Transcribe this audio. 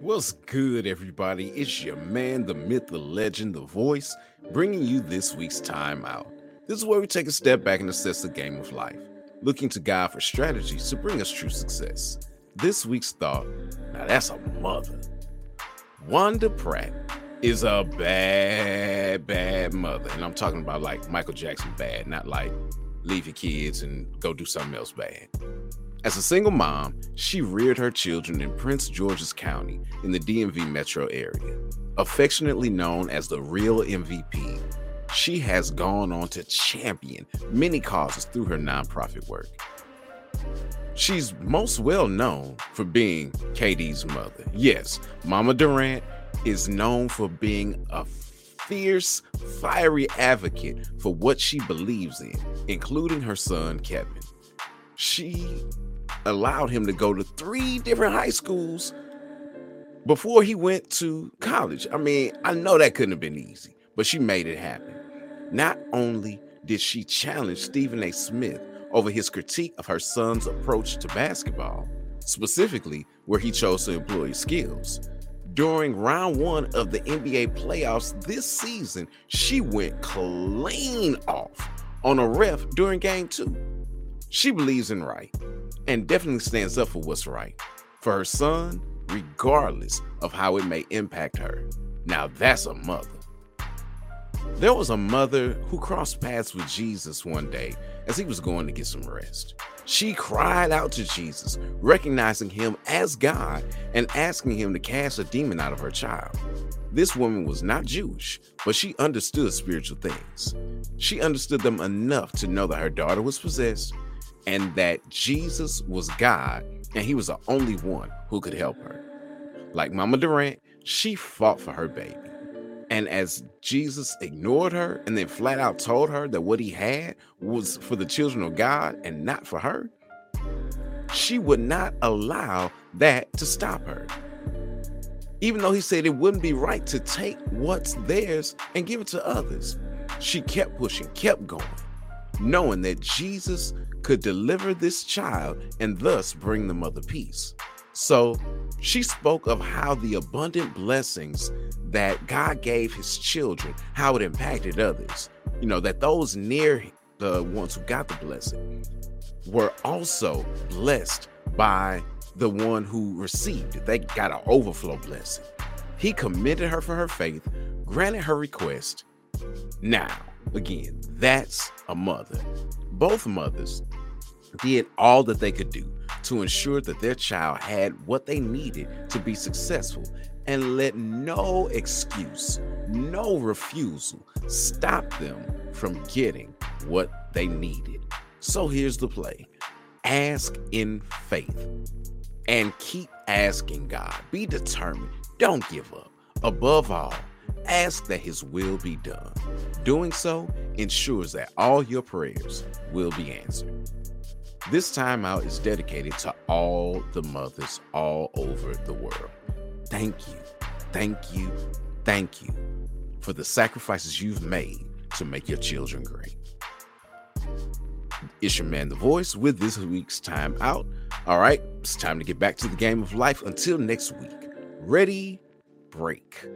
What's good, everybody? It's your man, the myth, the legend, the voice, bringing you this week's timeout. This is where we take a step back and assess the game of life, looking to God for strategies to bring us true success. This week's thought now that's a mother. Wanda Pratt is a bad, bad mother. And I'm talking about like Michael Jackson bad, not like leave your kids and go do something else bad. As a single mom, she reared her children in Prince George's County in the DMV metro area. Affectionately known as the real MVP, she has gone on to champion many causes through her nonprofit work. She's most well known for being KD's mother. Yes, Mama Durant is known for being a fierce, fiery advocate for what she believes in, including her son Kevin. She allowed him to go to three different high schools before he went to college. I mean, I know that couldn't have been easy, but she made it happen. Not only did she challenge Stephen A. Smith over his critique of her son's approach to basketball, specifically where he chose to employ skills. During round one of the NBA playoffs this season, she went clean off on a ref during game two. She believes in right and definitely stands up for what's right for her son, regardless of how it may impact her. Now, that's a mother. There was a mother who crossed paths with Jesus one day as he was going to get some rest. She cried out to Jesus, recognizing him as God and asking him to cast a demon out of her child. This woman was not Jewish, but she understood spiritual things. She understood them enough to know that her daughter was possessed and that Jesus was God and he was the only one who could help her. Like Mama Durant, she fought for her baby. And as Jesus ignored her and then flat out told her that what he had was for the children of God and not for her, she would not allow that to stop her. Even though he said it wouldn't be right to take what's theirs and give it to others, she kept pushing, kept going, knowing that Jesus could deliver this child and thus bring the mother peace. So she spoke of how the abundant blessings that God gave his children, how it impacted others. You know, that those near the ones who got the blessing were also blessed by the one who received it. They got an overflow blessing. He commended her for her faith, granted her request. Now, again, that's a mother. Both mothers did all that they could do to ensure that their child had what they needed to be successful and let no excuse, no refusal stop them from getting what they needed. So here's the play ask in faith and keep asking God. Be determined. Don't give up. Above all, ask that His will be done. Doing so ensures that all your prayers will be answered. This timeout is dedicated to all the mothers all over the world. Thank you, thank you, thank you for the sacrifices you've made to make your children great. It's your man, The Voice, with this week's timeout. All right, it's time to get back to the game of life. Until next week, ready, break.